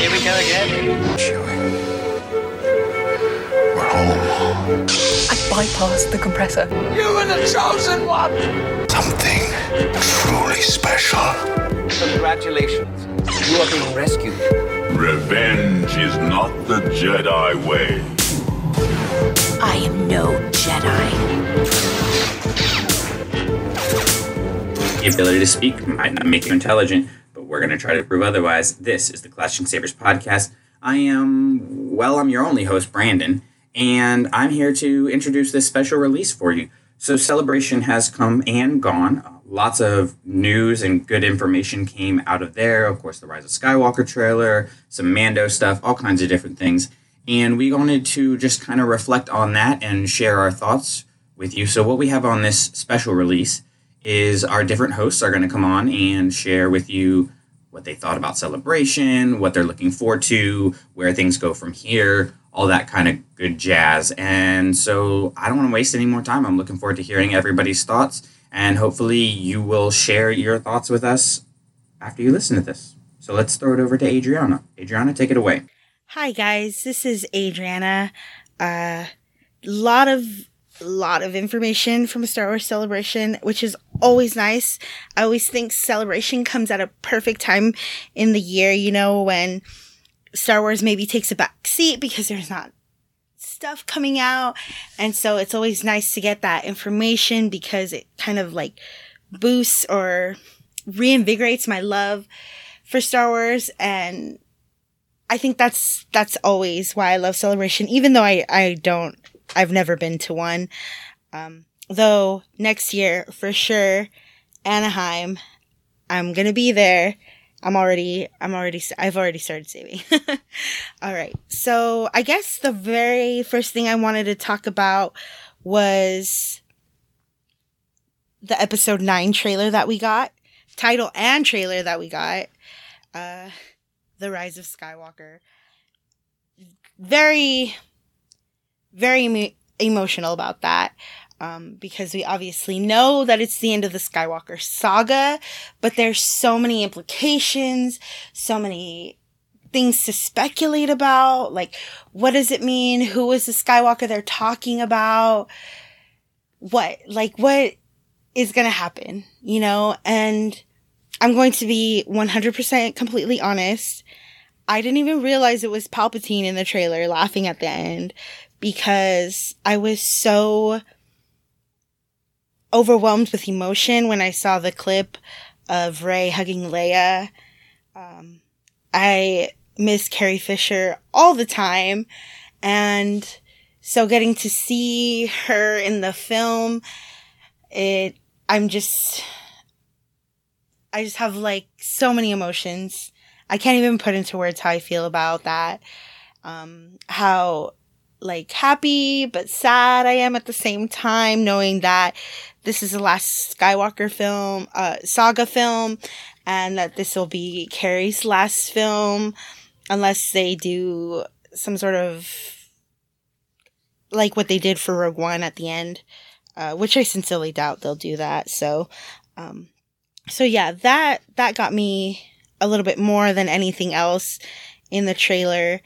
Here we go again. Chewie. We're home. I bypassed the compressor. You were the chosen one. Something truly special. Congratulations. You are being rescued. Revenge is not the Jedi way. I am no Jedi. The ability to speak might not make you intelligent, but we're going to try to prove otherwise. This is the Clashing Sabers podcast. I am, well, I'm your only host, Brandon, and I'm here to introduce this special release for you. So, Celebration has come and gone. Lots of news and good information came out of there. Of course, the Rise of Skywalker trailer, some Mando stuff, all kinds of different things. And we wanted to just kind of reflect on that and share our thoughts with you. So, what we have on this special release is our different hosts are going to come on and share with you what they thought about celebration, what they're looking forward to, where things go from here, all that kind of good jazz. And so I don't want to waste any more time. I'm looking forward to hearing everybody's thoughts, and hopefully you will share your thoughts with us after you listen to this. So let's throw it over to Adriana. Adriana, take it away. Hi guys, this is Adriana. A uh, lot of lot of information from Star Wars Celebration, which is always nice. I always think Celebration comes at a perfect time in the year, you know, when Star Wars maybe takes a back seat because there's not stuff coming out. And so it's always nice to get that information because it kind of like boosts or reinvigorates my love for Star Wars and I think that's that's always why I love celebration even though I I don't I've never been to one. Um, though next year for sure, Anaheim, I'm gonna be there. I'm already, I'm already, I've already started saving. All right. So I guess the very first thing I wanted to talk about was the episode nine trailer that we got, title and trailer that we got, uh, The Rise of Skywalker. Very very emo- emotional about that. Um, because we obviously know that it's the end of the Skywalker saga, but there's so many implications, so many things to speculate about. Like, what does it mean? Who is the Skywalker they're talking about? What, like, what is going to happen? You know, and I'm going to be 100% completely honest. I didn't even realize it was Palpatine in the trailer laughing at the end because I was so overwhelmed with emotion when I saw the clip of Rey hugging Leia. Um, I miss Carrie Fisher all the time. And so getting to see her in the film, it, I'm just, I just have like so many emotions. I can't even put into words how I feel about that. Um, how like happy but sad I am at the same time, knowing that this is the last Skywalker film, uh, saga film, and that this will be Carrie's last film, unless they do some sort of like what they did for Rogue One at the end, uh, which I sincerely doubt they'll do that. So, um, so yeah, that that got me a little bit more than anything else in the trailer.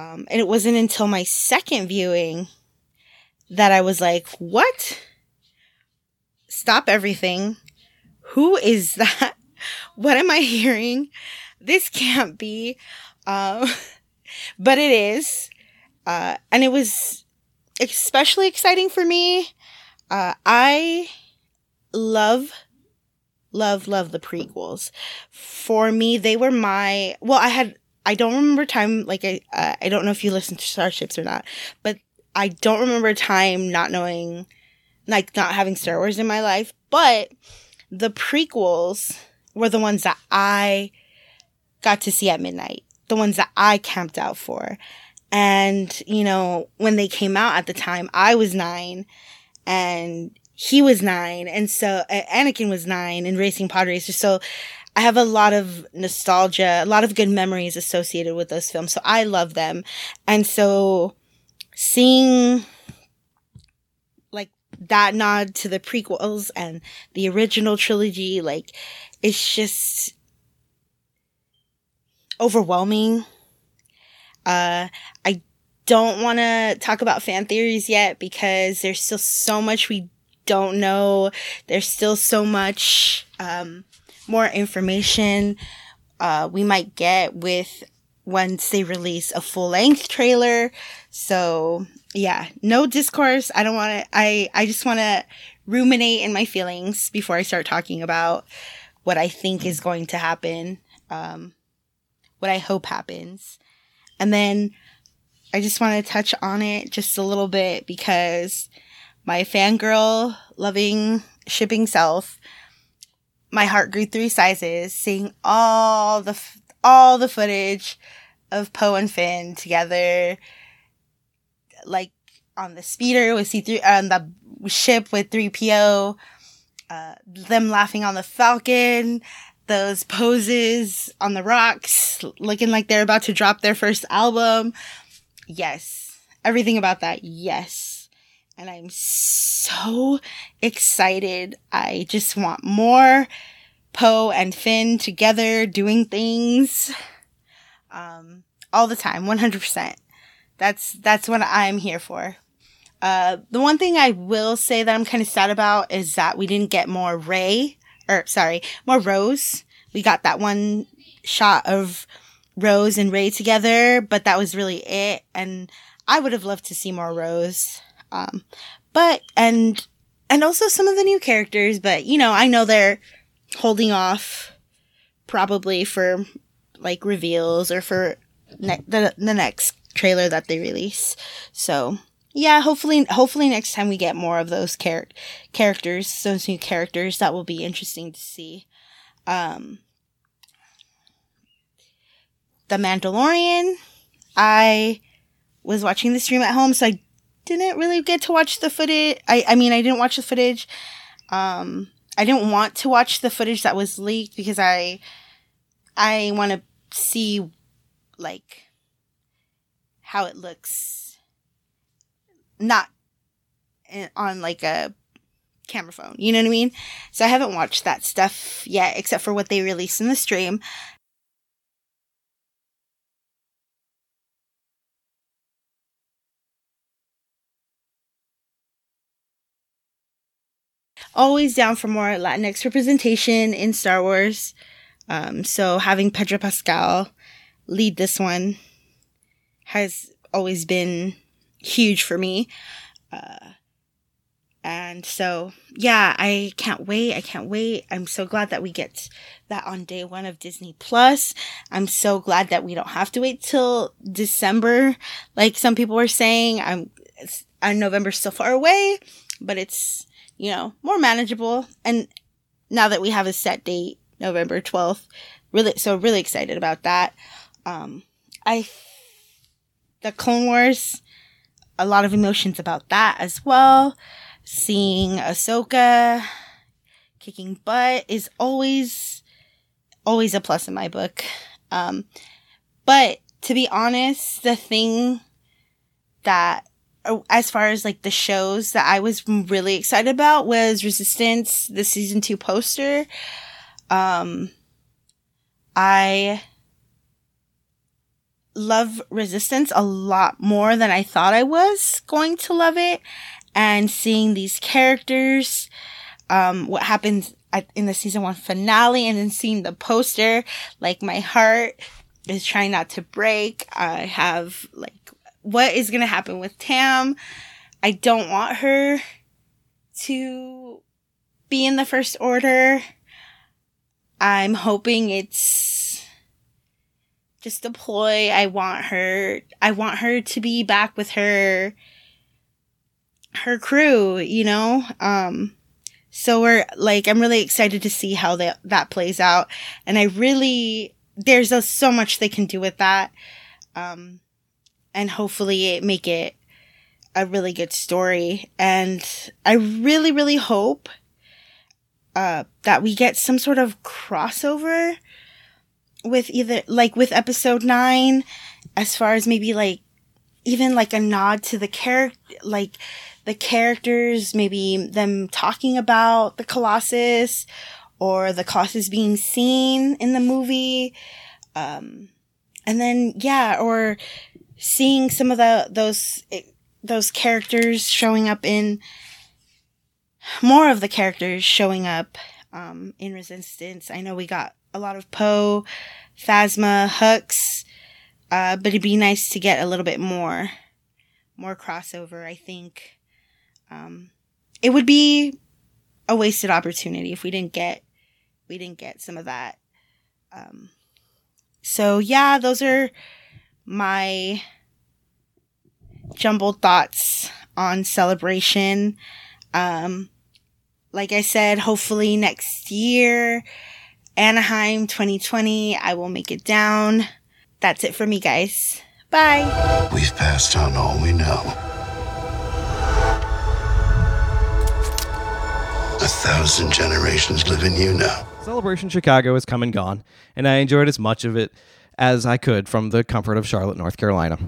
Um, and it wasn't until my second viewing that I was like, what? Stop everything. Who is that? What am I hearing? This can't be. Um, but it is. Uh, and it was especially exciting for me. Uh, I love, love, love the prequels. For me, they were my, well, I had I don't remember time like I uh, I don't know if you listen to Starships or not, but I don't remember time not knowing like not having Star Wars in my life, but the prequels were the ones that I got to see at midnight, the ones that I camped out for. And, you know, when they came out at the time, I was 9 and he was 9 and so uh, Anakin was 9 in Racing Pod Racer. So I have a lot of nostalgia, a lot of good memories associated with those films. So I love them. And so seeing like that nod to the prequels and the original trilogy, like it's just, overwhelming. Uh, I don't want to talk about fan theories yet because there's still so much we don't know. There's still so much um, more information uh, we might get with once they release a full length trailer. So yeah, no discourse. I don't want to. I I just want to ruminate in my feelings before I start talking about what I think is going to happen. Um, what I hope happens, and then I just want to touch on it just a little bit because my fangirl loving shipping self, my heart grew three sizes seeing all the all the footage of Poe and Finn together, like on the speeder with C three on the ship with three PO, uh, them laughing on the Falcon, those poses on the rocks, looking like they're about to drop their first album. Yes, everything about that. Yes. And I'm so excited. I just want more Poe and Finn together doing things um, all the time, 100%. That's that's what I'm here for. Uh, the one thing I will say that I'm kind of sad about is that we didn't get more Rey, or sorry, more Rose. We got that one shot of Rose and Rey together, but that was really it. And I would have loved to see more Rose. Um, but, and, and also some of the new characters, but you know, I know they're holding off probably for like reveals or for ne- the, the next trailer that they release. So, yeah, hopefully, hopefully next time we get more of those char- characters, those new characters, that will be interesting to see. Um, the Mandalorian, I was watching the stream at home, so I didn't really get to watch the footage. I, I mean, I didn't watch the footage. Um, I didn't want to watch the footage that was leaked because I, I want to see, like, how it looks. Not on like a camera phone. You know what I mean? So I haven't watched that stuff yet, except for what they released in the stream. Always down for more Latinx representation in Star Wars. Um, so having Pedro Pascal lead this one has always been huge for me. Uh, and so, yeah, I can't wait. I can't wait. I'm so glad that we get that on day one of Disney Plus. I'm so glad that we don't have to wait till December, like some people were saying. I'm, and November's still far away, but it's you know, more manageable. And now that we have a set date, November 12th, really, so really excited about that. Um, I, the Clone Wars, a lot of emotions about that as well. Seeing Ahsoka kicking butt is always, always a plus in my book. Um, but to be honest, the thing that as far as like the shows that I was really excited about was Resistance, the season two poster. Um, I love Resistance a lot more than I thought I was going to love it. And seeing these characters, um, what happens at, in the season one finale and then seeing the poster, like my heart is trying not to break. I have like what is going to happen with Tam. I don't want her to be in the first order. I'm hoping it's just a ploy. I want her I want her to be back with her her crew, you know? Um so we're like I'm really excited to see how that that plays out and I really there's a, so much they can do with that. Um and hopefully make it a really good story. And I really, really hope uh, that we get some sort of crossover with either like with episode nine, as far as maybe like even like a nod to the character, like the characters, maybe them talking about the Colossus or the Colossus being seen in the movie. Um, and then yeah, or seeing some of the those those characters showing up in more of the characters showing up um, in Resistance. I know we got a lot of Poe, Phasma, Hux, uh, but it'd be nice to get a little bit more, more crossover. I think um, it would be a wasted opportunity if we didn't get we didn't get some of that. Um, so yeah, those are my jumbled thoughts on celebration. Um, like I said, hopefully next year, Anaheim 2020, I will make it down. That's it for me, guys. Bye. We've passed on all we know. A thousand generations live in you now. Celebration Chicago has come and gone, and I enjoyed as much of it as I could from the comfort of Charlotte, North Carolina.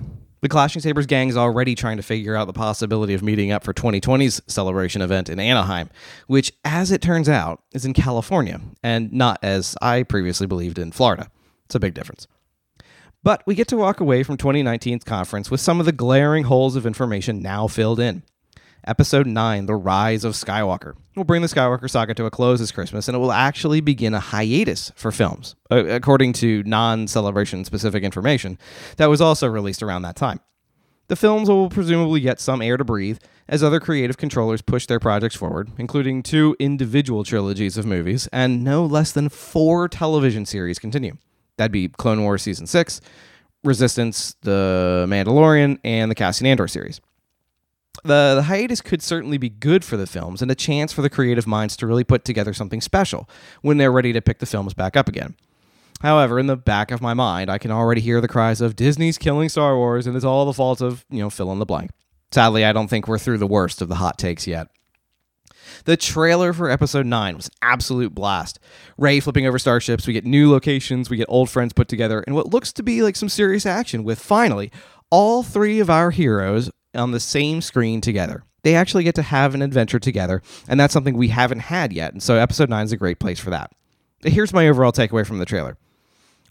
The Clashing Sabres gang is already trying to figure out the possibility of meeting up for 2020's celebration event in Anaheim, which, as it turns out, is in California and not, as I previously believed, in Florida. It's a big difference. But we get to walk away from 2019's conference with some of the glaring holes of information now filled in. Episode 9, The Rise of Skywalker, will bring the Skywalker saga to a close this Christmas, and it will actually begin a hiatus for films, uh, according to non celebration specific information that was also released around that time. The films will presumably get some air to breathe as other creative controllers push their projects forward, including two individual trilogies of movies and no less than four television series continue. That'd be Clone Wars Season 6, Resistance, The Mandalorian, and the Cassian Andor series the, the hiatus could certainly be good for the films and a chance for the creative minds to really put together something special when they're ready to pick the films back up again. However, in the back of my mind, I can already hear the cries of Disney's killing Star Wars and it's all the fault of, you know, fill in the blank. Sadly, I don't think we're through the worst of the hot takes yet. The trailer for episode 9 was an absolute blast. Rey flipping over starships, we get new locations, we get old friends put together, and what looks to be like some serious action with finally all three of our heroes on the same screen together. They actually get to have an adventure together, and that's something we haven't had yet. And so episode 9 is a great place for that. Here's my overall takeaway from the trailer.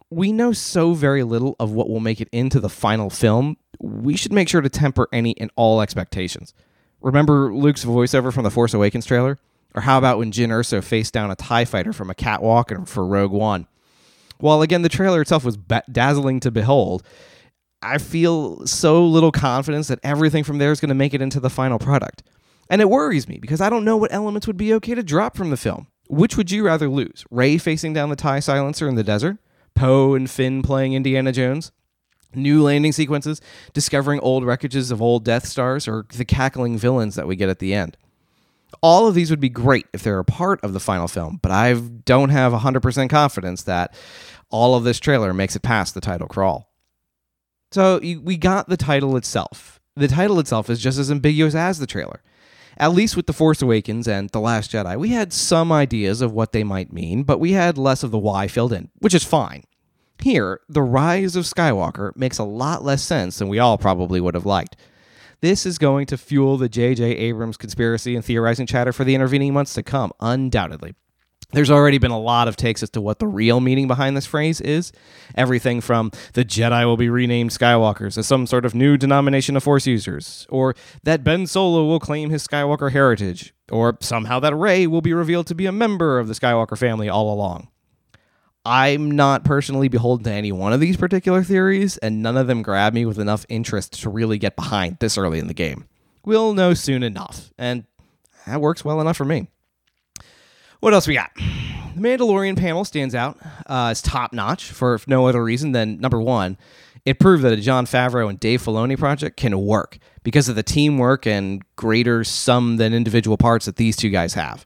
We know so very little of what will make it into the final film. We should make sure to temper any and all expectations. Remember Luke's voiceover from the Force Awakens trailer? Or how about when Jyn Erso faced down a TIE fighter from a catwalk for Rogue One? While again, the trailer itself was dazzling to behold, I feel so little confidence that everything from there is going to make it into the final product. And it worries me because I don't know what elements would be okay to drop from the film. Which would you rather lose? Rey facing down the TIE silencer in the desert? Poe and Finn playing Indiana Jones? New landing sequences, discovering old wreckages of old Death Stars, or the cackling villains that we get at the end? All of these would be great if they're a part of the final film, but I don't have 100% confidence that all of this trailer makes it past the title crawl. So we got the title itself. The title itself is just as ambiguous as the trailer. At least with The Force Awakens and The Last Jedi, we had some ideas of what they might mean, but we had less of the why filled in, which is fine. Here, The Rise of Skywalker makes a lot less sense than we all probably would have liked. This is going to fuel the J.J. Abrams conspiracy and theorizing chatter for the intervening months to come, undoubtedly there's already been a lot of takes as to what the real meaning behind this phrase is. Everything from the Jedi will be renamed Skywalkers as some sort of new denomination of Force users, or that Ben Solo will claim his Skywalker heritage, or somehow that Rey will be revealed to be a member of the Skywalker family all along. I'm not personally beholden to any one of these particular theories, and none of them grab me with enough interest to really get behind this early in the game. We'll know soon enough, and that works well enough for me. What else we got? The Mandalorian panel stands out uh, as top notch for no other reason than number one, it proved that a Jon Favreau and Dave Filoni project can work because of the teamwork and greater sum than individual parts that these two guys have.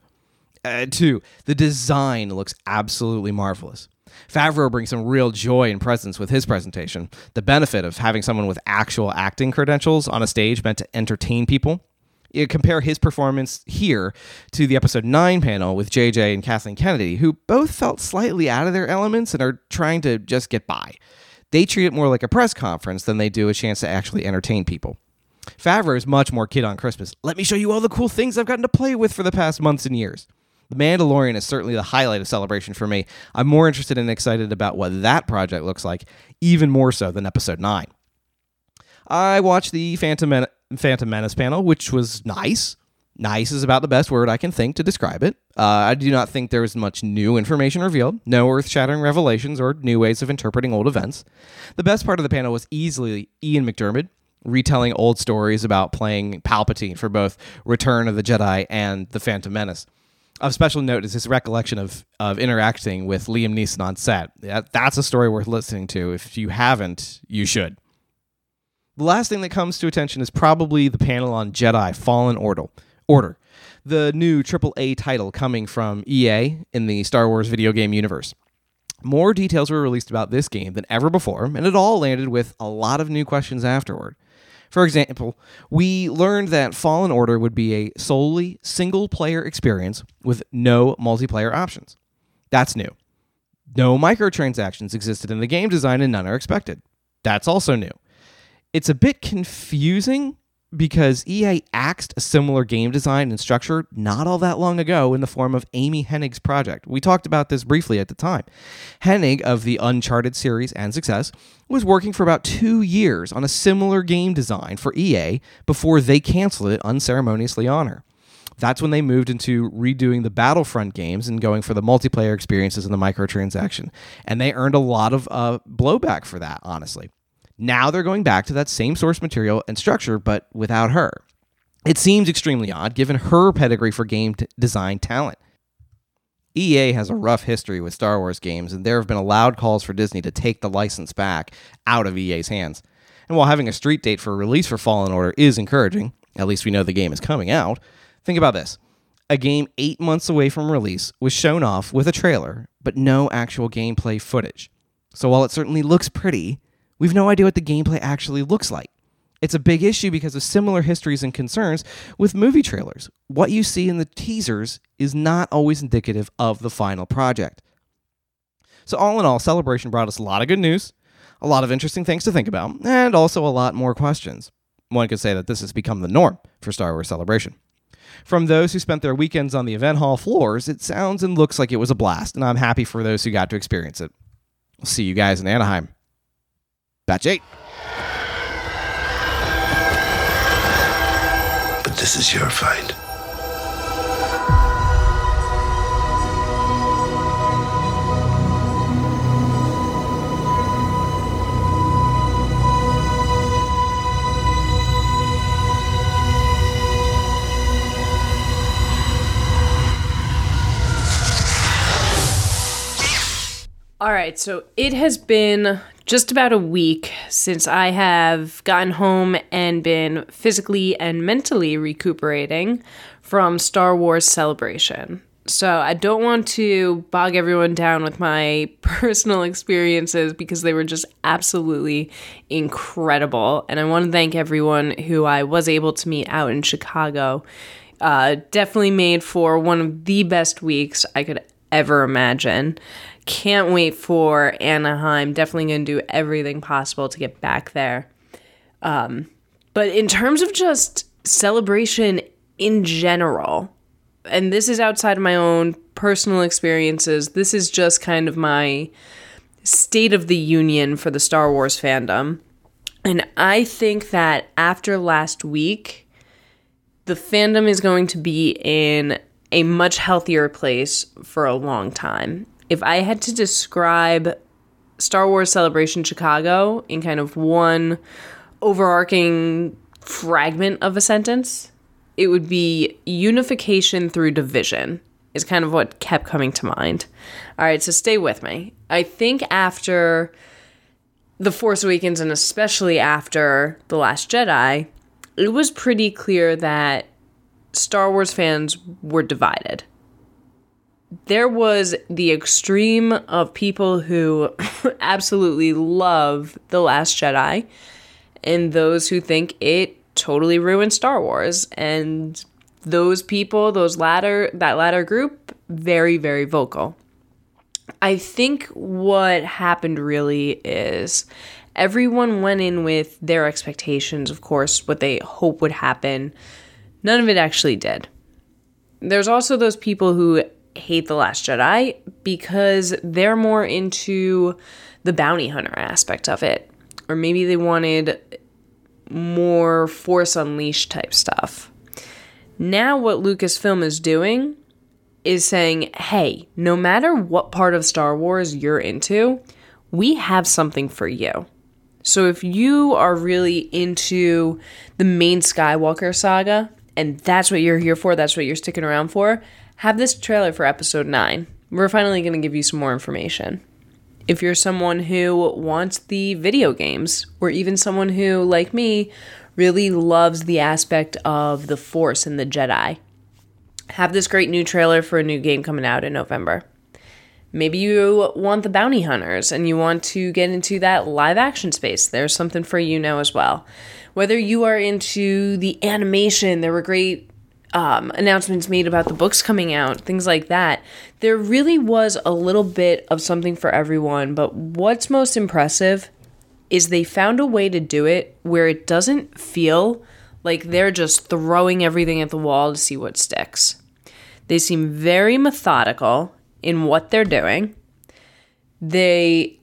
Uh, two, the design looks absolutely marvelous. Favreau brings some real joy and presence with his presentation. The benefit of having someone with actual acting credentials on a stage meant to entertain people Uh, compare his performance here to the episode 9 panel with JJ and Kathleen Kennedy, who both felt slightly out of their elements and are trying to just get by. They treat it more like a press conference than they do a chance to actually entertain people. Favreau is much more kid on Christmas. Let me show you all the cool things I've gotten to play with for the past months and years. The Mandalorian is certainly the highlight of Celebration for me. I'm more interested and excited about what that project looks like, even more so than Episode 9. I watched the Phantom, Men- Phantom Menace panel, which was nice. Nice is about the best word I can think to describe it. Uh, I do not think there was much new information revealed, no earth shattering revelations or new ways of interpreting old events. The best part of the panel was easily Ian McDiarmid retelling old stories about playing Palpatine for both Return of the Jedi and The Phantom Menace. Of special note is his recollection of, of interacting with Liam Neeson on set. That, that's a story worth listening to. If you haven't, you should. The last thing that comes to attention is probably the panel on Jedi Fallen Order. Order, the new AAA title coming from EA in the Star Wars video game universe. More details were released about this game than ever before, and it all landed with a lot of new questions afterward. For example, we learned that Fallen Order would be a solely single player experience with no multiplayer options. That's new. No microtransactions existed in the game design and none are expected. That's also new. It's a bit confusing because EA axed a similar game design and structure not all that long ago in the form of Amy Hennig's project. We talked about this briefly at the time. Hennig of the Uncharted series and Success was working for about two years on a similar game design for EA before they canceled it unceremoniously on her. That's when they moved into redoing the Battlefront games and going for the multiplayer experiences and the microtransaction. And they earned a lot of uh, blowback for that, honestly. Now they're going back to that same source material and structure, but without her. It seems extremely odd given her pedigree for game t- design talent. EA has a rough history with Star Wars games, and there have been loud calls for Disney to take the license back out of EA's hands. And while having a street date for release for Fallen Order is encouraging, at least we know the game is coming out, think about this. A game eight months away from release was shown off with a trailer, but no actual gameplay footage. So while it certainly looks pretty, We've no idea what the gameplay actually looks like. It's a big issue because of similar histories and concerns with movie trailers. What you see in the teasers is not always indicative of the final project. So, all in all, Celebration brought us a lot of good news, a lot of interesting things to think about, and also a lot more questions. One could say that this has become the norm for Star Wars Celebration. From those who spent their weekends on the event hall floors, it sounds and looks like it was a blast, and I'm happy for those who got to experience it. We'll see you guys in Anaheim. Batch 8. But this is your fight. All right, so it has been just about a week since I have gotten home and been physically and mentally recuperating from Star Wars Celebration. So I don't want to bog everyone down with my personal experiences because they were just absolutely incredible. And I want to thank everyone who I was able to meet out in Chicago. Uh, definitely made for one of the best weeks I could ever imagine. Can't wait for Anaheim. Definitely going to do everything possible to get back there. Um, but in terms of just celebration in general, and this is outside of my own personal experiences, this is just kind of my state of the union for the Star Wars fandom. And I think that after last week, the fandom is going to be in a much healthier place for a long time if I had to describe Star Wars Celebration Chicago in kind of one overarching fragment of a sentence, it would be unification through division, is kind of what kept coming to mind. All right, so stay with me. I think after The Force Awakens, and especially after The Last Jedi, it was pretty clear that Star Wars fans were divided there was the extreme of people who absolutely love The Last Jedi and those who think it totally ruined Star Wars. And those people, those latter that latter group, very, very vocal. I think what happened really is everyone went in with their expectations, of course, what they hope would happen. None of it actually did. There's also those people who hate The Last Jedi because they're more into the bounty hunter aspect of it. Or maybe they wanted more Force Unleashed type stuff. Now, what Lucasfilm is doing is saying, hey, no matter what part of Star Wars you're into, we have something for you. So if you are really into the main Skywalker saga, and that's what you're here for, that's what you're sticking around for, have this trailer for episode 9. We're finally going to give you some more information. If you're someone who wants the video games, or even someone who, like me, really loves the aspect of the Force and the Jedi, have this great new trailer for a new game coming out in November. Maybe you want the bounty hunters and you want to get into that live action space. There's something for you now as well. Whether you are into the animation, there were great um, announcements made about the books coming out, things like that. There really was a little bit of something for everyone, but what's most impressive is they found a way to do it where it doesn't feel like they're just throwing everything at the wall to see what sticks. They seem very methodical in what they're doing. They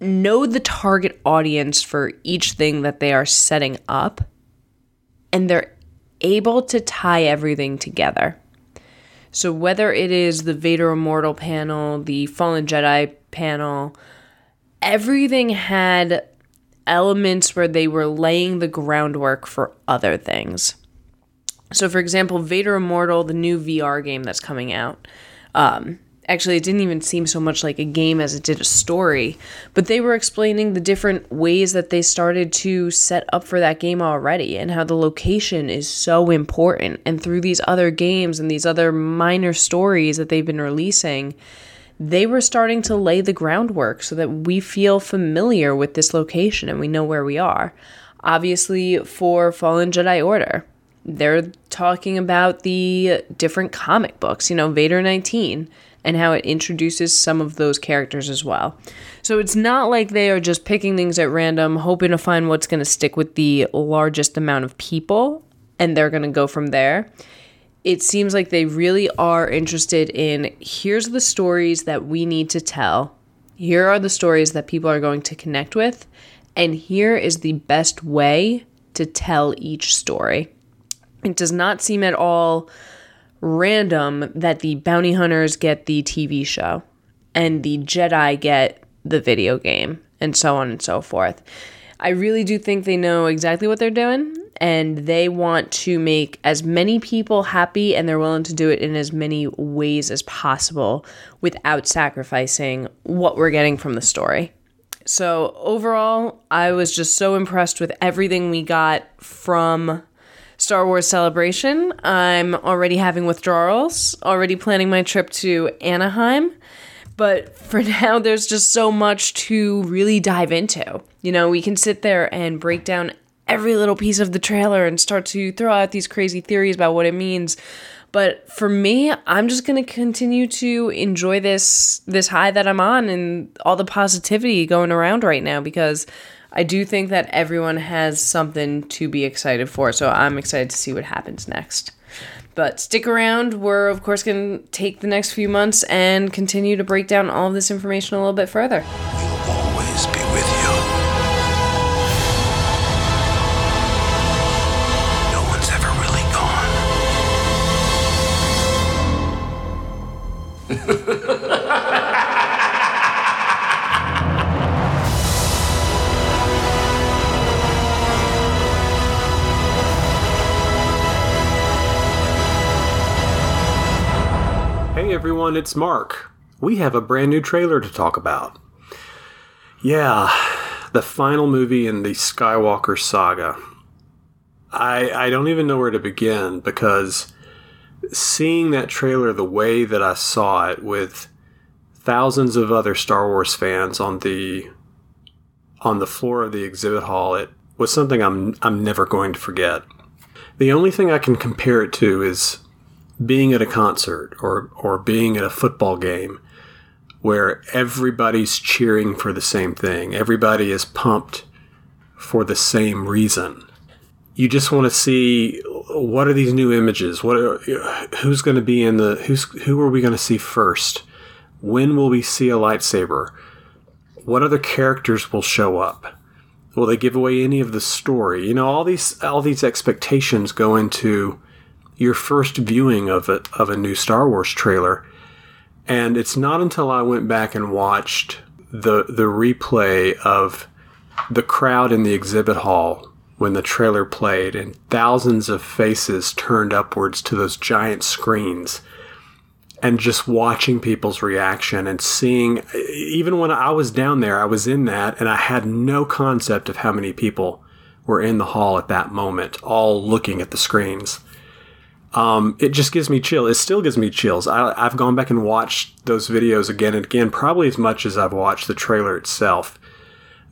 know the target audience for each thing that they are setting up, and they're able to tie everything together. So, whether it is the Vader Immortal panel, the Fallen Jedi panel, everything had elements where they were laying the groundwork for other things. So, for example, Vader Immortal, the new VR game that's coming out, um, actually, it didn't even seem so much like a game as it did a story, but they were explaining the different ways that they started to set up for that game already and how the location is so important. And through these other games and these other minor stories that they've been releasing, they were starting to lay the groundwork so that we feel familiar with this location and we know where we are. Obviously, for Fallen Jedi Order, they're talking about the different comic books, you know, Vader 19, and how it introduces some of those characters as well. So it's not like they are just picking things at random, hoping to find what's going to stick with the largest amount of people, and they're going to go from there it seems like they really are interested in here's the stories that we need to tell. Here are the stories that people are going to connect with, and here is the best way to tell each story. It does not seem at all random that the bounty hunters get the TV show and the Jedi get the video game and so on and so forth. I really do think they know exactly what they're doing and they want to make as many people happy and they're willing to do it in as many ways as possible without sacrificing what we're getting from the story. So, overall, I was just so impressed with everything we got from Star Wars Celebration. I'm already having withdrawals, already planning my trip to Anaheim. But for now, there's just so much to really dive into. You know, we can sit there and break down every little piece of the trailer and start to throw out these crazy theories about what it means. But for me, I'm just going to continue to enjoy this this high that I'm on and all the positivity going around right now because I do think that everyone has something to be excited for. So I'm excited to see what happens next. But stick around. We're, of course, going to take the next few months and continue to break down all of this information a little bit further. We'll always be with you. No one's ever really gone. Hey everyone, it's Mark. We have a brand new trailer to talk about. Yeah, the final movie in the Skywalker saga. I I don't even know where to begin because seeing that trailer the way that I saw it with thousands of other Star Wars fans on the on the floor of the exhibit hall, it was something I'm I'm never going to forget. The only thing I can compare it to is being at a concert or or being at a football game where everybody's cheering for the same thing. Everybody is pumped for the same reason. You just want to see what are these new images? What are, who's going to be in the who's who are we going to see first? When will we see a lightsaber? What other characters will show up? Will they give away any of the story? You know, all these all these expectations go into your first viewing of it of a new Star Wars trailer. And it's not until I went back and watched the the replay of the crowd in the exhibit hall when the trailer played and thousands of faces turned upwards to those giant screens and just watching people's reaction and seeing even when I was down there I was in that and I had no concept of how many people were in the hall at that moment all looking at the screens um, it just gives me chill. It still gives me chills. I, I've gone back and watched those videos again and again, probably as much as I've watched the trailer itself,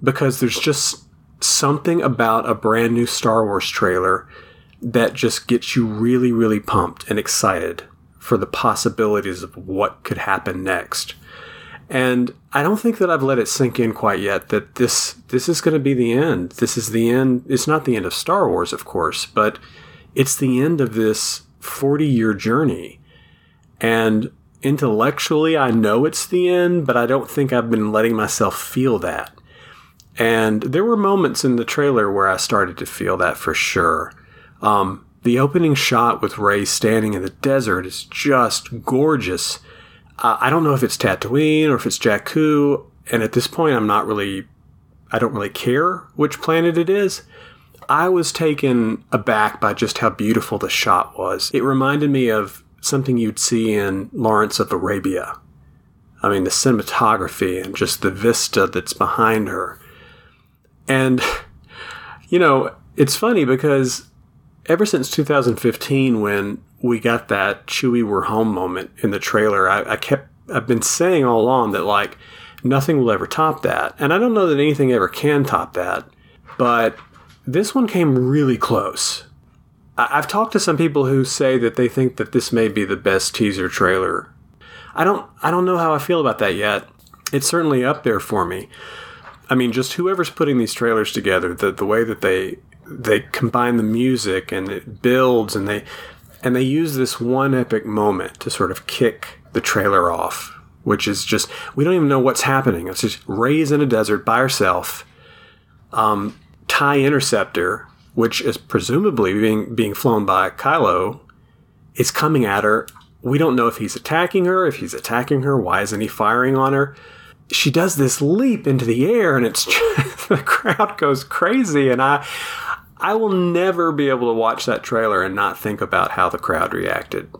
because there's just something about a brand new Star Wars trailer that just gets you really, really pumped and excited for the possibilities of what could happen next. And I don't think that I've let it sink in quite yet that this this is going to be the end. This is the end. It's not the end of Star Wars, of course, but it's the end of this 40 year journey. And intellectually, I know it's the end, but I don't think I've been letting myself feel that. And there were moments in the trailer where I started to feel that for sure. Um, the opening shot with Rey standing in the desert is just gorgeous. Uh, I don't know if it's Tatooine or if it's Jakku, and at this point, I'm not really, I don't really care which planet it is. I was taken aback by just how beautiful the shot was. It reminded me of something you'd see in Lawrence of Arabia. I mean, the cinematography and just the vista that's behind her. And, you know, it's funny because ever since 2015, when we got that Chewie We're Home moment in the trailer, I, I kept, I've been saying all along that, like, nothing will ever top that. And I don't know that anything ever can top that. But this one came really close. I- have talked to some people who say that they think that this may be the best teaser trailer. I don't I don't know how I feel about that yet. It's certainly up there for me. I mean, just whoever's putting these trailers together, the the way that they they combine the music and it builds and they and they use this one epic moment to sort of kick the trailer off, which is just we don't even know what's happening. It's just Rey's in a desert by herself. Um, TIE Interceptor, which is presumably being being flown by Kylo, is coming at her. We don't know if he's attacking her, if he's attacking her, why isn't he firing on her? She does this leap into the air and it's the crowd goes crazy and I I will never be able to watch that trailer and not think about how the crowd reacted.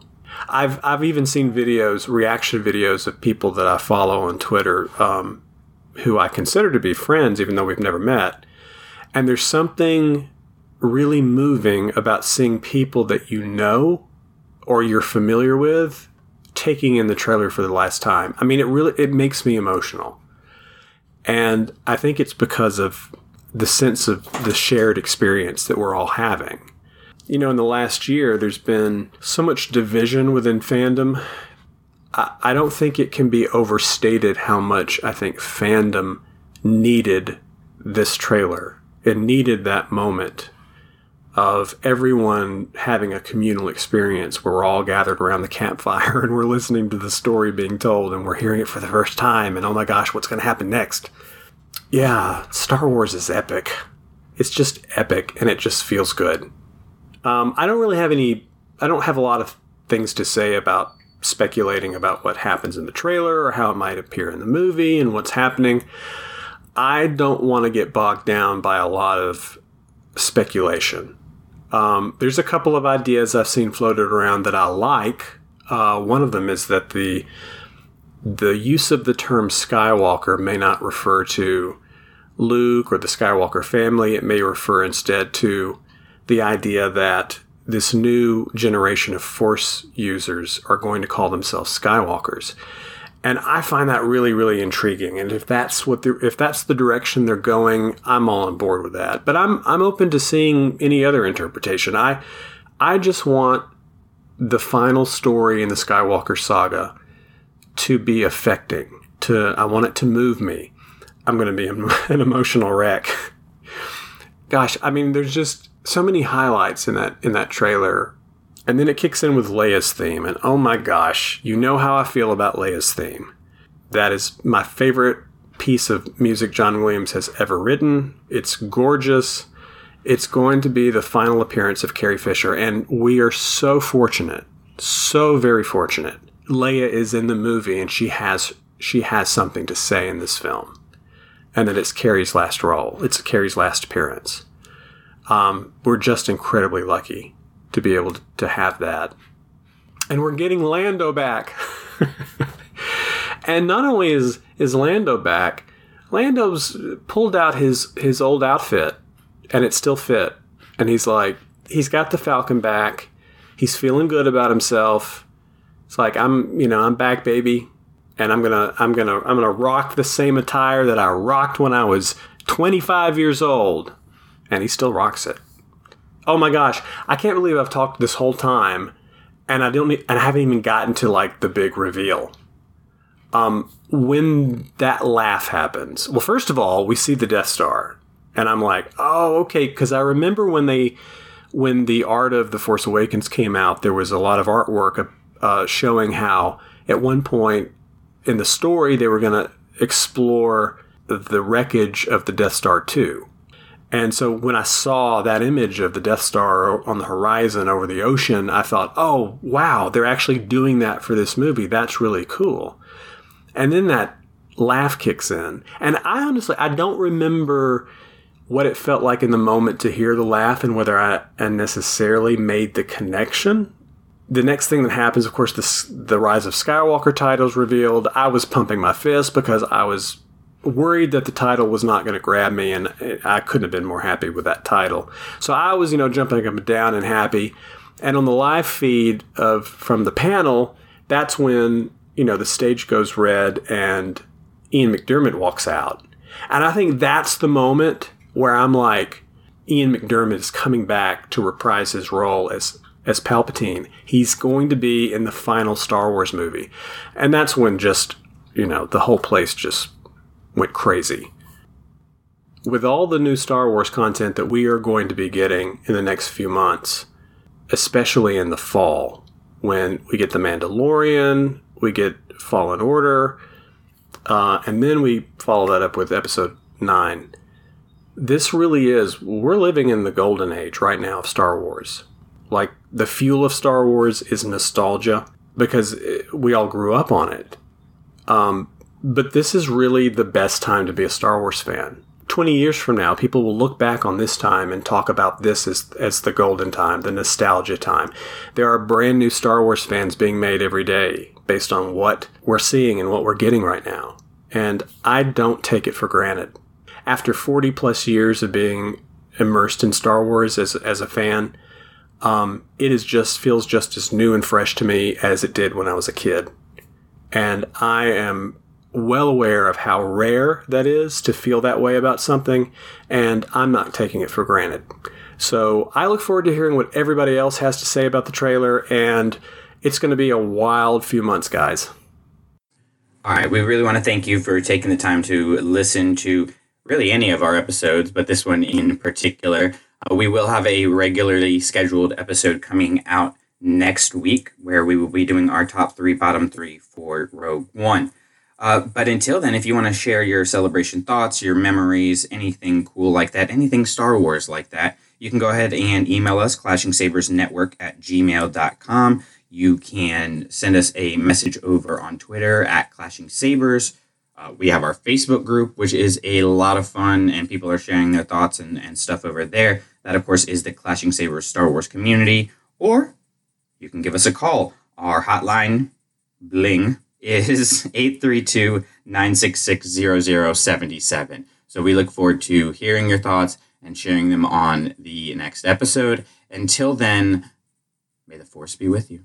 I've I've even seen videos, reaction videos of people that I follow on Twitter, um, who I consider to be friends, even though we've never met, and there's something really moving about seeing people that you know or you're familiar with taking in the trailer for the last time. I mean, it really it makes me emotional. And I think it's because of the sense of the shared experience that we're all having. You know, in the last year, there's been so much division within fandom. I, I don't think it can be overstated how much I think fandom needed this trailer it needed that moment of everyone having a communal experience where we're all gathered around the campfire and we're listening to the story being told and we're hearing it for the first time and oh my gosh, what's going to happen next? Yeah, Star Wars is epic. It's just epic and it just feels good. Um, I don't really have any, I don't have a lot of things to say about speculating about what happens in the trailer or how it might appear in the movie and what's happening. I don't want to get bogged down by a lot of speculation. Um, there's a couple of ideas I've seen floated around that I like. Uh, one of them is that the the use of the term Skywalker may not refer to Luke or the Skywalker family. It may refer instead to the idea that this new generation of Force users are going to call themselves Skywalkers and I find that really, really intriguing. And if that's what the, if that's the direction they're going, I'm all on board with that. But I'm I'm open to seeing any other interpretation. I I just want the final story in the Skywalker saga to be affecting. To I want it to move me. I'm going to be an emotional wreck. gosh, I mean, there's just so many highlights in that in that trailer. And then it kicks in with Leia's theme, and oh my gosh, you know how I feel about Leia's theme. That is my favorite piece of music John Williams has ever written. It's gorgeous. It's going to be the final appearance of Carrie Fisher, and we are so fortunate, so very fortunate. Leia is in the movie, and she has she has something to say in this film, and that it's Carrie's last role. It's Carrie's last appearance. Um, we're just incredibly lucky to be able to have that, and we're getting Lando back. and not only is is Lando back, Lando's pulled out his his old outfit, and it still fit. And he's like, he's got the Falcon back. He's feeling good about himself. It's like I'm, you know, I'm back, baby, and I'm gonna, I'm gonna, I'm gonna rock the same attire that I rocked when I was 25 years old, and he still rocks it. Oh my gosh, I can't believe I've talked this whole time, and I don't, and I haven't even gotten to like the big reveal. Um, when that laugh happens, well, first of all, we see the Death Star, and I'm like, oh, okay, because I remember when they, when the art of the Force Awakens came out, there was a lot of artwork uh, showing how at one point in the story they were going to explore the wreckage of the Death Star 2. And so when I saw that image of the Death Star on the horizon over the ocean, I thought, oh, wow, they're actually doing that for this movie. That's really cool. And then that laugh kicks in. And I honestly, I don't remember what it felt like in the moment to hear the laugh and whether I, necessarily made the connection. The next thing that happens, of course, the, the Rise of Skywalker title is revealed. I was pumping my fist because I was worried that the title was not going to grab me, and I couldn't have been more happy with that title. So I was, you know, jumping up and down and happy. And on the live feed of from the panel, that's when you know the stage goes red and Ian McDiarmid walks out, and I think that's the moment where I'm like, Ian McDiarmid is coming back to reprise his role as as Palpatine. He's going to be in the final Star Wars movie, and that's when just you know the whole place just went crazy. With all the new Star Wars content that we are going to be getting in the next few months, especially in the fall, when we get The Mandalorian, we get Fallen Order, uh, and then we follow that up with Episode 9. This really is, we're living in the golden age right now of Star Wars. Like, the fuel of Star Wars is nostalgia because we all grew up on it. Um, but this is really the best time to be a Star Wars fan. 20 years from now, people will look back on this time and talk about this as, as the golden time, the nostalgia time. There are brand new Star Wars fans being made every day based on what we're seeing and what we're getting right now. And I don't take it for granted. After 40 plus years of being immersed in Star Wars as, as a fan, um, it is just feels just as new and fresh to me as it did when I was a kid. And I am well aware of how rare that is to feel that way about something, and I'm not taking it for granted. So I look forward to hearing what everybody else has to say about the trailer, and it's going to be a wild few months, guys. All right, we really want to thank you for taking the time to listen to really any of our episodes, but this one in particular. Uh, we will have a regularly scheduled episode coming out next week where we will be doing our top three, bottom three for Rogue One. Uh, but until then, if you want to share your celebration thoughts, your memories, anything cool like that, anything Star Wars like that, you can go ahead and email us, clashingsabersnetwork at gmail.com. You can send us a message over on Twitter at Clashing Sabers. Uh, we have our Facebook group, which is a lot of fun, and people are sharing their thoughts and, and stuff over there. That, of course, is the Clashing Sabers Star Wars community. Or you can give us a call. Our hotline, bling, is 832 966 0077. So we look forward to hearing your thoughts and sharing them on the next episode. Until then, may the force be with you.